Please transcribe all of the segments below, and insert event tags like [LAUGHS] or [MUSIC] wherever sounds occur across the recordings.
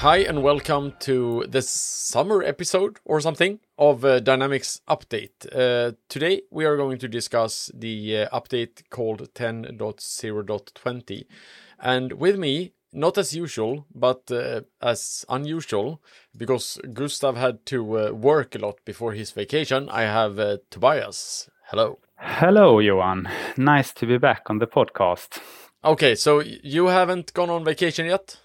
Hi, and welcome to the summer episode or something of uh, Dynamics Update. Uh, today, we are going to discuss the uh, update called 10.0.20. And with me, not as usual, but uh, as unusual, because Gustav had to uh, work a lot before his vacation, I have uh, Tobias. Hello. Hello, Johan. Nice to be back on the podcast. Okay, so you haven't gone on vacation yet?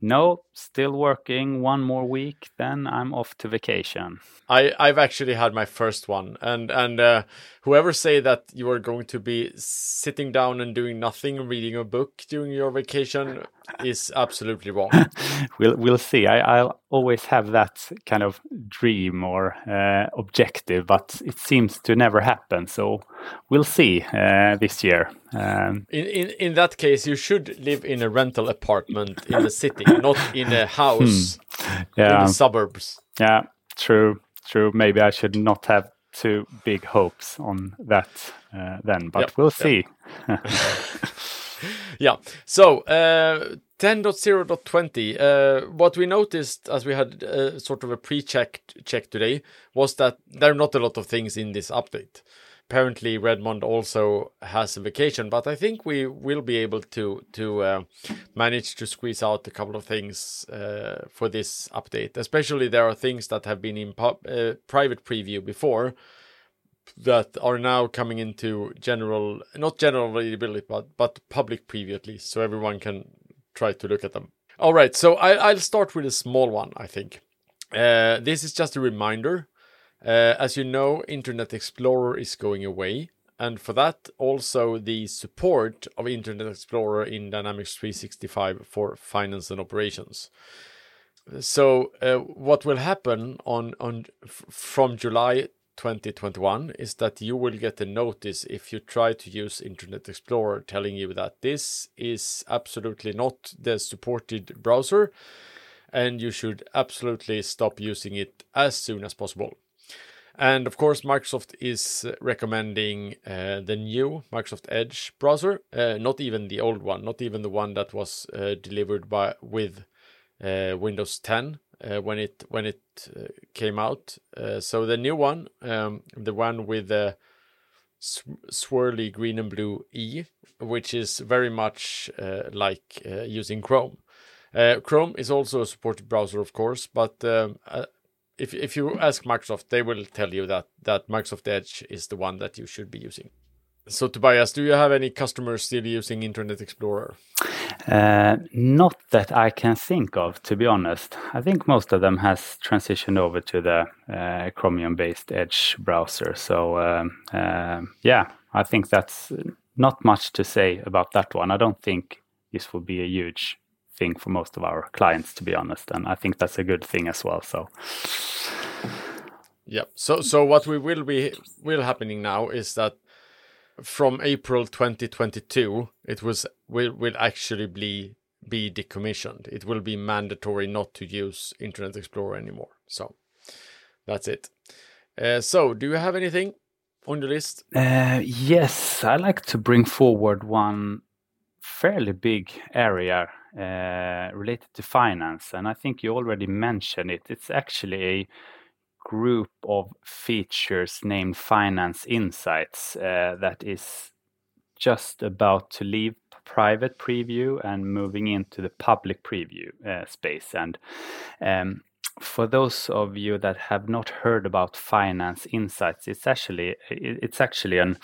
No, still working. One more week, then I'm off to vacation. I I've actually had my first one, and and uh, whoever say that you are going to be sitting down and doing nothing, reading a book during your vacation, is absolutely wrong. [LAUGHS] we'll we'll see. I I'll always have that kind of dream or uh, objective, but it seems to never happen. So we'll see uh, this year. Um, in, in in that case, you should live in a rental apartment in the city, not in a house hmm. yeah. in the suburbs. Yeah, true, true. Maybe I should not have too big hopes on that uh, then, but yep, we'll see. Yep. [LAUGHS] [LAUGHS] [LAUGHS] yeah. So uh, 10.0.20. Uh, what we noticed as we had uh, sort of a pre-check check today was that there are not a lot of things in this update. Apparently, Redmond also has a vacation, but I think we will be able to to uh, manage to squeeze out a couple of things uh, for this update. Especially, there are things that have been in uh, private preview before that are now coming into general, not general availability, but but public preview at least, so everyone can try to look at them. All right, so I, will start with a small one. I think uh, this is just a reminder. Uh, as you know, Internet Explorer is going away, and for that, also the support of Internet Explorer in Dynamics 365 for finance and operations. So, uh, what will happen on on from July 2021 is that you will get a notice if you try to use Internet Explorer telling you that this is absolutely not the supported browser and you should absolutely stop using it as soon as possible. And of course, Microsoft is recommending uh, the new Microsoft Edge browser, uh, not even the old one, not even the one that was uh, delivered by with uh, Windows 10 uh, when it when it uh, came out. Uh, so the new one, um, the one with the swirly green and blue E, which is very much uh, like uh, using Chrome. Uh, Chrome is also a supported browser, of course, but um, if if you ask Microsoft, they will tell you that that Microsoft Edge is the one that you should be using. So Tobias, do you have any customers still using Internet Explorer? Uh, not that I can think of, to be honest. I think most of them has transitioned over to the uh, Chromium-based Edge browser. So um, uh, yeah, I think that's not much to say about that one. I don't think this will be a huge thing for most of our clients, to be honest, and I think that's a good thing as well. So. Yeah. So so what we will be will happening now is that from April 2022, it was will will actually be be decommissioned. It will be mandatory not to use Internet Explorer anymore. So that's it. Uh, so, do you have anything on the list? Uh, yes, I like to bring forward one fairly big area uh, related to finance, and I think you already mentioned it. It's actually a group of features named Finance Insights uh, that is just about to leave private preview and moving into the public preview uh, space. And um, for those of you that have not heard about Finance Insights, it's actually it's actually an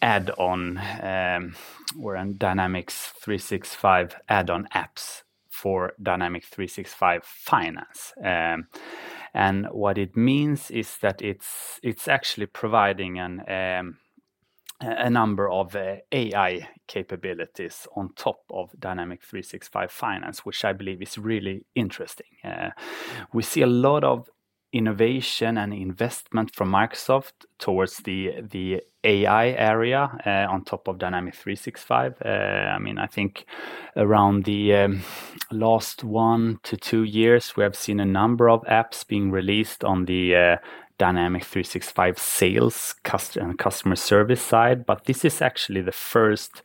add-on um, or a Dynamics 365 add-on apps for Dynamics 365 Finance. Um, and what it means is that it's it's actually providing an um, a number of uh, AI capabilities on top of Dynamic 365 Finance, which I believe is really interesting. Uh, we see a lot of innovation and investment from Microsoft towards the the AI area uh, on top of Dynamics 365. Uh, I mean, I think around the um, last one to two years, we have seen a number of apps being released on the uh, Dynamics 365 sales and customer service side, but this is actually the first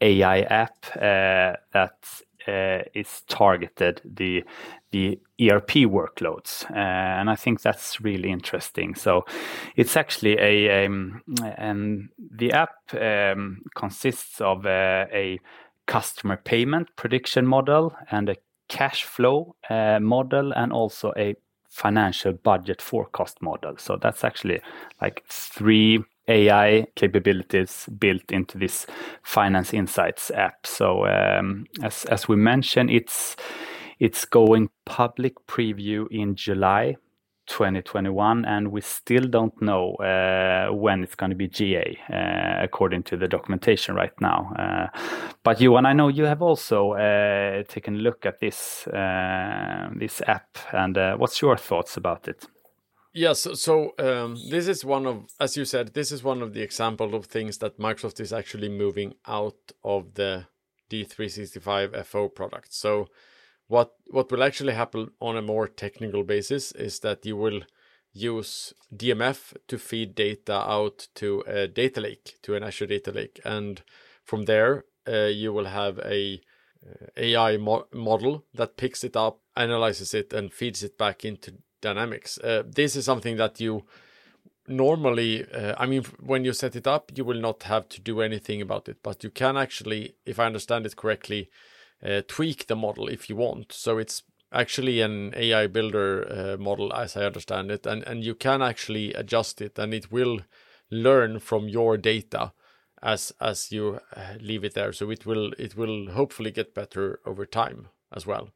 AI app uh, that uh, is targeted the the ERP workloads, uh, and I think that's really interesting. So it's actually a um, and the app um, consists of a, a, customer payment prediction model and a cash flow uh, model, and also a financial budget forecast model. So that's actually like three AI capabilities built into this Finance Insights app. So um, as as we mentioned, it's it's going public preview in July 2021, and we still don't know uh, when it's going to be GA, uh, according to the documentation right now. Uh, but you and I know you have also uh, taken a look at this uh, this app, and uh, what's your thoughts about it? Yes, so, um, this is one of, as you said, this is one of the example of things that Microsoft is actually moving out of the D365 FO product. So what what will actually happen on a more technical basis is that you will use DMF to feed data out to a data lake, to an Azure data lake, and from there uh, you will have a uh, AI mo- model that picks it up, analyzes it, and feeds it back into Dynamics. Uh, this is something that you normally, uh, I mean, when you set it up, you will not have to do anything about it, but you can actually, if I understand it correctly, uh, tweak the model if you want. So it's actually an AI builder uh, model, as I understand it, and and you can actually adjust it, and it will learn from your data as as you uh, leave it there. So it will it will hopefully get better over time as well.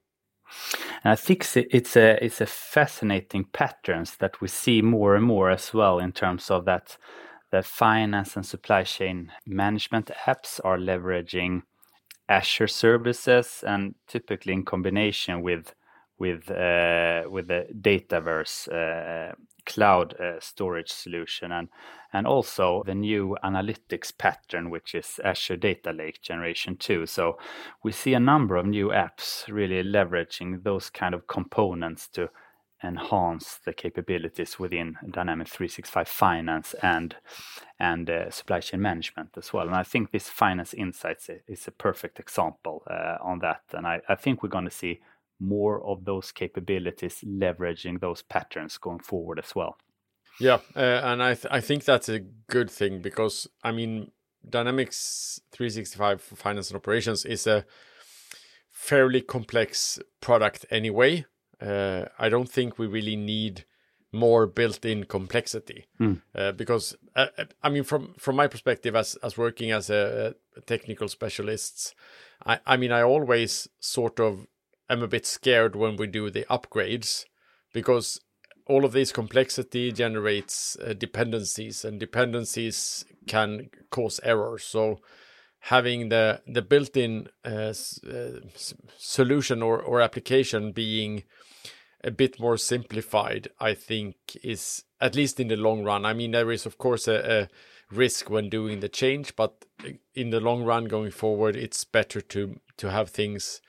And I think it's a it's a fascinating patterns that we see more and more as well in terms of that the finance and supply chain management apps are leveraging Azure services and typically in combination with with uh, with the Dataverse uh, cloud uh, storage solution and and also the new analytics pattern which is Azure Data Lake generation 2 so we see a number of new apps really leveraging those kind of components to enhance the capabilities within Dynamics 365 Finance and and uh, supply chain management as well. And I think this Finance Insights is a perfect example uh, on that. And I, I think we're going to see more of those capabilities leveraging those patterns going forward as well. Yeah, uh, and I th- I think that's a good thing because I mean Dynamics 365 finance and operations is a fairly complex product anyway uh, I don't think we really need more built-in complexity mm. uh, because uh, uh, I mean from from my perspective as as working as a, a technical specialist I I mean I always sort of am a bit scared when we do the upgrades because all of this complexity generates uh, dependencies and dependencies can cause errors so having the the built-in uh, uh, solution or or application being a bit more simplified, I think, is at least in the long run. I mean, there is of course a, a risk when doing the change, but in the long run, going forward, it's better to to have things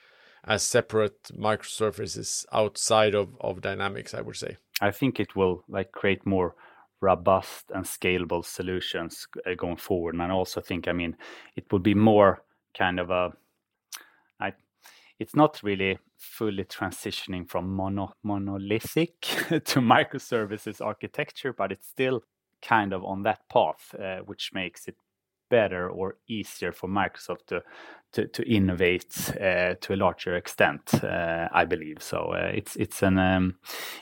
as separate microservices outside of of Dynamics. I would say. I think it will like create more robust and scalable solutions uh, going forward, and I also think, I mean, it will be more kind of a it's not really fully transitioning from mono, monolithic [LAUGHS] to microservices architecture, but it's still kind of on that path, uh, which makes it better or easier for Microsoft to to, to innovate uh, to a larger extent. Uh, I believe so. Uh, it's it's an um,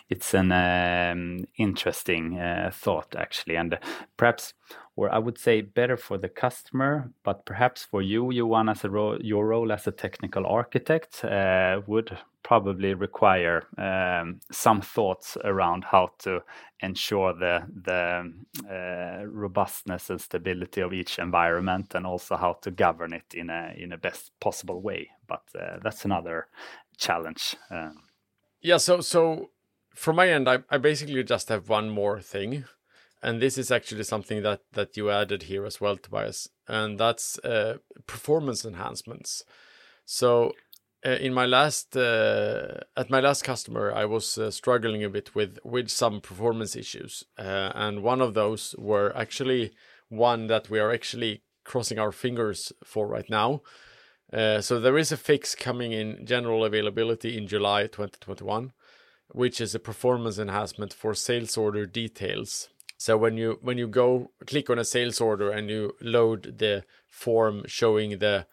it's an um, interesting uh, thought actually, and perhaps or I would say better for the customer, but perhaps for you, Johan, as a ro- your role as a technical architect uh, would probably require um, some thoughts around how to ensure the the uh, robustness and stability of each environment, and also how to govern it in a in a best possible way. But uh, that's another challenge. Um, yeah. So so from my end, I, I basically just have one more thing and this is actually something that that you added here as well tobias and that's uh, performance enhancements so uh, in my last uh, at my last customer i was uh, struggling a bit with with some performance issues uh, and one of those were actually one that we are actually crossing our fingers for right now Uh, so there is a fix coming in general availability in July 2021, which is a performance enhancement for sales order details. So when you when you go click on a sales order and you load the form showing the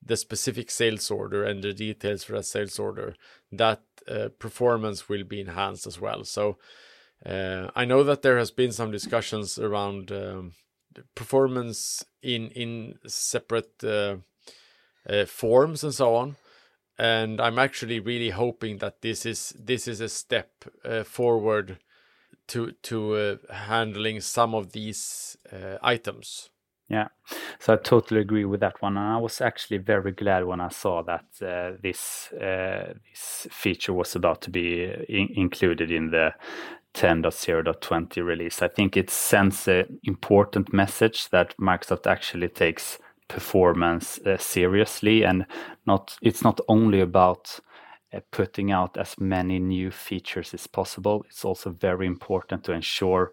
the specific sales order and the details for that sales order, that uh, performance will be enhanced as well. So uh, I know that there has been some discussions around um, performance in in separate uh, uh, forms and so on, and I'm actually really hoping that this is this is a step uh, forward to to uh, handling some of these uh, items. Yeah, so I totally agree with that one, and I was actually very glad when I saw that uh, this uh, this feature was about to be in included in the 10.0.20 release. I think it sends an important message that Microsoft actually takes performance uh, seriously, and not it's not only about uh, putting out as many new features as possible. It's also very important to ensure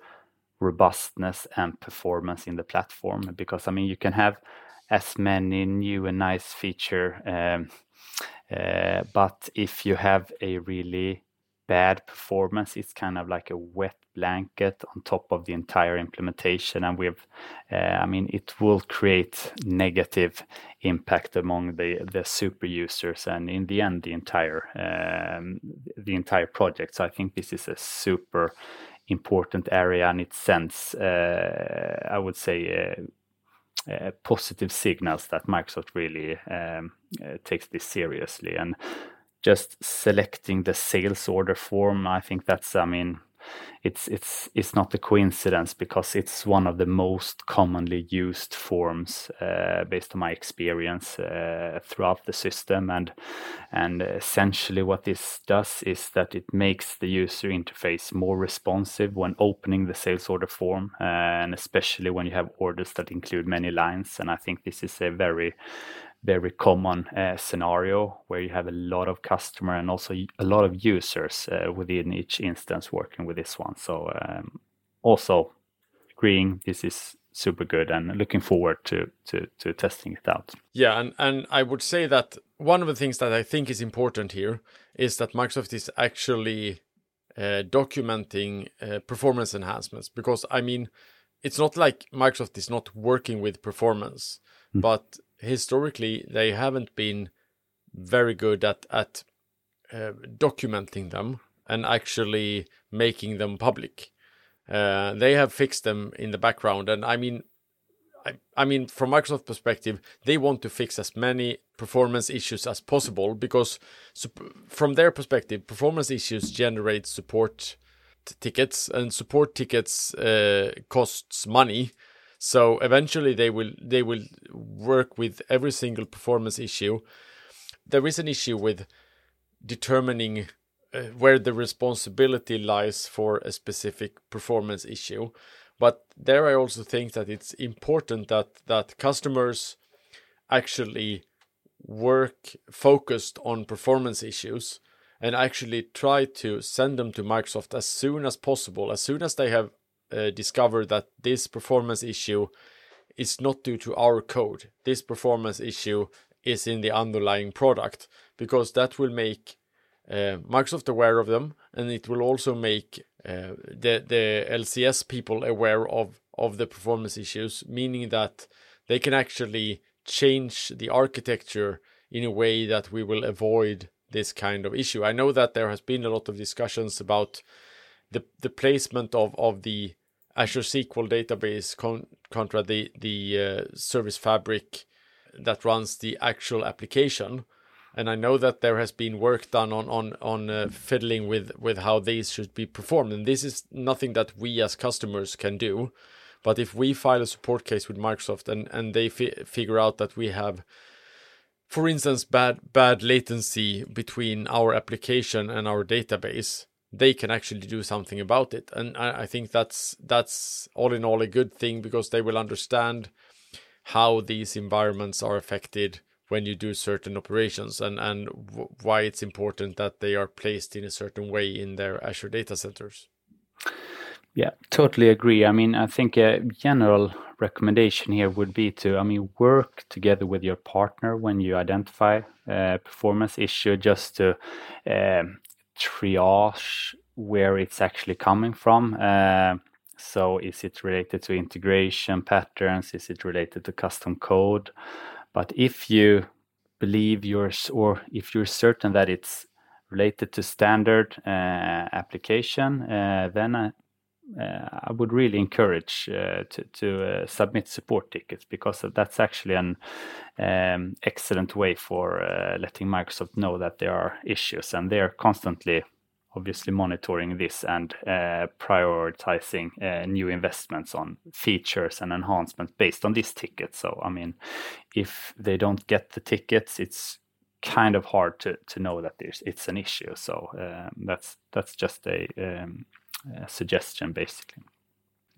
robustness and performance in the platform because I mean you can have as many new and nice feature um, uh, but if you have a really bad performance it's kind of like a wet blanket on top of the entire implementation and we've uh, i mean it will create negative impact among the the super users and in the end the entire um, the entire project so i think this is a super important area and it sends, uh, I would say, uh, positive signals that Microsoft really um, takes this seriously. And just selecting the sales order form, I think that's, I mean, it's it's it's not a coincidence because it's one of the most commonly used forms uh, based on my experience uh, throughout the system. And and essentially what this does is that it makes the user interface more responsive when opening the sales order form uh, and especially when you have orders that include many lines. And I think this is a very very common uh, scenario where you have a lot of customer and also a lot of users uh, within each instance working with this one. So um, also agreeing this is super good and looking forward to, to to testing it out. Yeah, and and I would say that one of the things that I think is important here is that Microsoft is actually uh, documenting uh, performance enhancements because I mean it's not like Microsoft is not working with performance, mm. but historically they haven't been very good at at uh, documenting them and actually making them public. Uh, they have fixed them in the background, and I mean, I, I mean, from Microsoft perspective, they want to fix as many performance issues as possible because, from their perspective, performance issues generate support tickets, and support tickets uh, costs money. So eventually they will they will work with every single performance issue. There is an issue with determining uh, where the responsibility lies for a specific performance issue. But there I also think that it's important that that customers actually work focused on performance issues and actually try to send them to Microsoft as soon as possible, as soon as they have uh, discover that this performance issue is not due to our code. This performance issue is in the underlying product because that will make uh, Microsoft aware of them, and it will also make uh, the the LCS people aware of of the performance issues, meaning that they can actually change the architecture in a way that we will avoid this kind of issue. I know that there has been a lot of discussions about the the placement of of the Azure SQL database con- contra the the uh, service fabric that runs the actual application. And I know that there has been work done on on on uh, fiddling with with how these should be performed, and this is nothing that we as customers can do. But if we file a support case with Microsoft and and they fi- figure out that we have, for instance, bad bad latency between our application and our database, they can actually do something about it. And I, I, think that's that's all in all a good thing because they will understand how these environments are affected when you do certain operations and and why it's important that they are placed in a certain way in their Azure data centers. Yeah, totally agree. I mean, I think a general recommendation here would be to, I mean, work together with your partner when you identify a performance issue just to um, triage where it's actually coming from. Uh, so is it related to integration patterns? Is it related to custom code? But if you believe yours or if you're certain that it's related to standard uh, application, uh, then I, uh, I would really encourage uh, to, to uh, submit support tickets because that's actually an um, excellent way for letting Microsoft know that there are issues and they're constantly obviously monitoring this and uh, prioritizing uh, new investments on features and enhancements based on this ticket. So, I mean, if they don't get the tickets, it's kind of hard to, to know that there's it's an issue. So um, that's that's just a, um, suggestion, basically.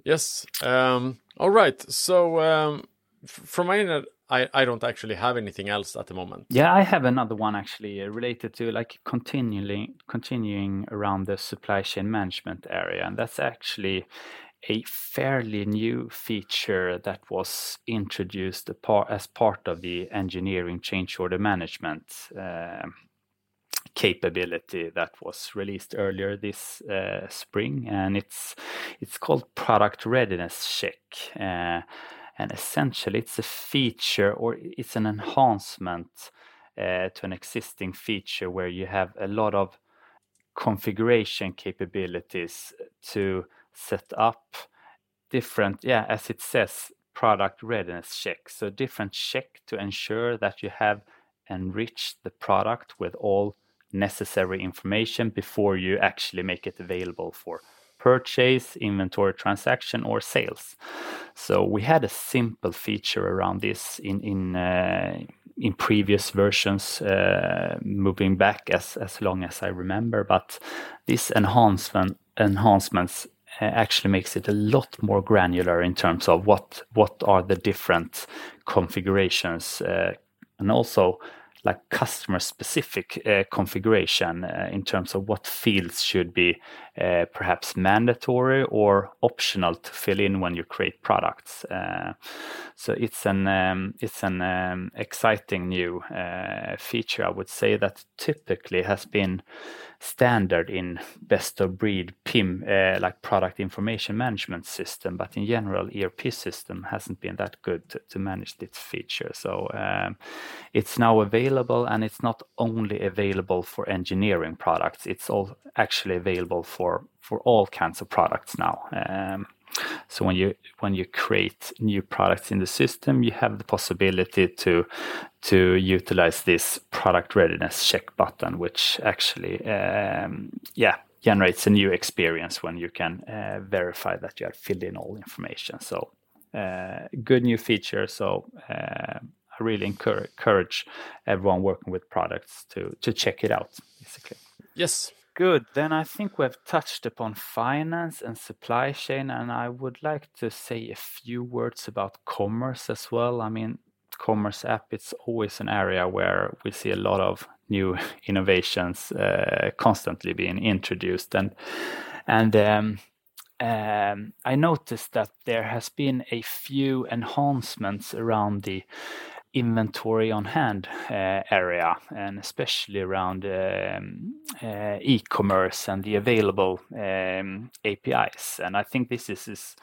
Yes. Um, all right. So um, from my end, I, I don't actually have anything else at the moment. Yeah, I have another one actually uh, related to like continually continuing around the supply chain management area, and that's actually a fairly new feature that was introduced as part of the engineering change order management uh, capability that was released earlier this uh, spring, and it's it's called product readiness check. Uh, and essentially it's a feature or it's an enhancement uh, to an existing feature where you have a lot of configuration capabilities to set up different yeah as it says product readiness check so different check to ensure that you have enriched the product with all necessary information before you actually make it available for purchase, inventory transaction, or sales. So we had a simple feature around this in in uh, in previous versions, uh, moving back as as long as I remember. But this enhancement enhancements uh, actually makes it a lot more granular in terms of what what are the different configurations uh, and also like customer specific uh, configuration uh, in terms of what fields should be uh, perhaps mandatory or optional to fill in when you create products. Uh, so it's an um, it's an um, exciting new uh, feature. I would say that typically has been standard in best of breed PIM, uh, like product information management system, but in general, ERP system hasn't been that good to, to manage this feature. So um, it's now available, and it's not only available for engineering products; it's all actually available for for all kinds of products now. Um, so when you when you create new products in the system, you have the possibility to to utilize this product readiness check button, which actually um, yeah generates a new experience when you can uh, verify that you have filled in all information. So uh, good new feature. So uh, I really encourage everyone working with products to to check it out. Basically. Yes, Good. Then I think we have touched upon finance and supply chain, and I would like to say a few words about commerce as well. I mean, commerce app, it's always an area where we see a lot of new [LAUGHS] innovations uh, constantly being introduced. And, and um, um, I noticed that there has been a few enhancements around the inventory on hand uh, area, and especially around um, uh, e-commerce and the available um, APIs. And I think this is,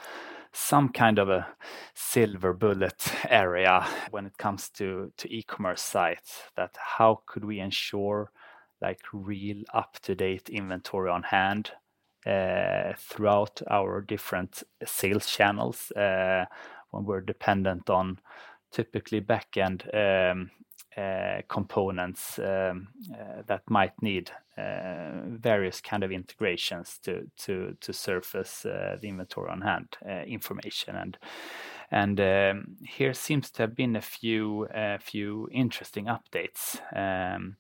some kind of a silver bullet [LAUGHS] area when it comes to, to e-commerce sites that how could we ensure like real up-to-date inventory on hand uh, throughout our different sales channels when we're dependent on typically backend um, uh, components um, uh, that might need uh, various kind of integrations to to to surface uh, the inventory on hand uh, information and and um, here seems to have been a few a few interesting updates. Um,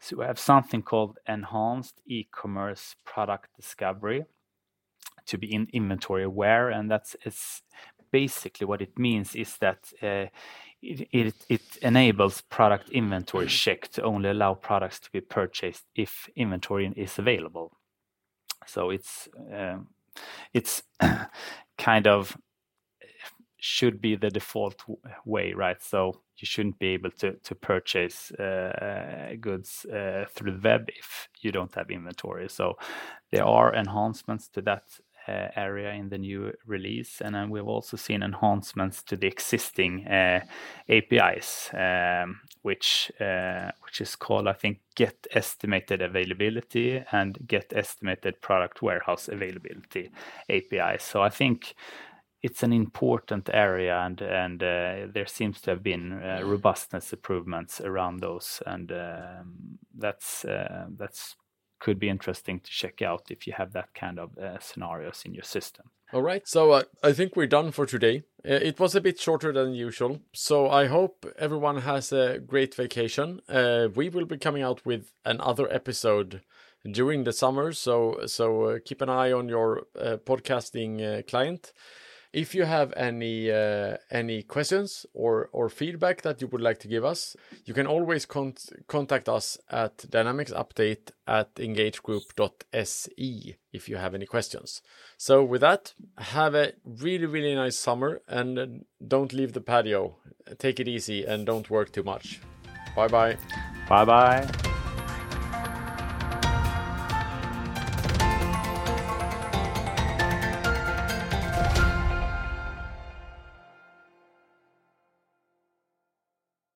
so we have something called enhanced e-commerce product discovery to be in inventory aware, and that's it's basically what it means is that uh, it, it, it, enables product inventory check to only allow products to be purchased if inventory is available. So it's um, it's [CLEARS THROAT] kind of should be the default way, right? So you shouldn't be able to to purchase uh, goods uh, through the web if you don't have inventory. So there are enhancements to that uh, area in the new release, and then we've also seen enhancements to the existing uh, APIs, um, which uh, which is called I think Get Estimated Availability and Get Estimated Product Warehouse Availability API. So I think it's an important area and and uh, there seems to have been uh, robustness improvements around those and um, that's uh, that's could be interesting to check out if you have that kind of uh, scenarios in your system. All right, so uh, I think we're done for today. Uh, it was a bit shorter than usual, so I hope everyone has a great vacation. we will be coming out with another episode during the summer, so so keep an eye on your podcasting client. If you have any uh, any questions or or feedback that you would like to give us, you can always con contact us at dynamicsupdate at engagegroup.se if you have any questions. So with that, have a really really nice summer and don't leave the patio. Take it easy and don't work too much. Bye bye. Bye bye.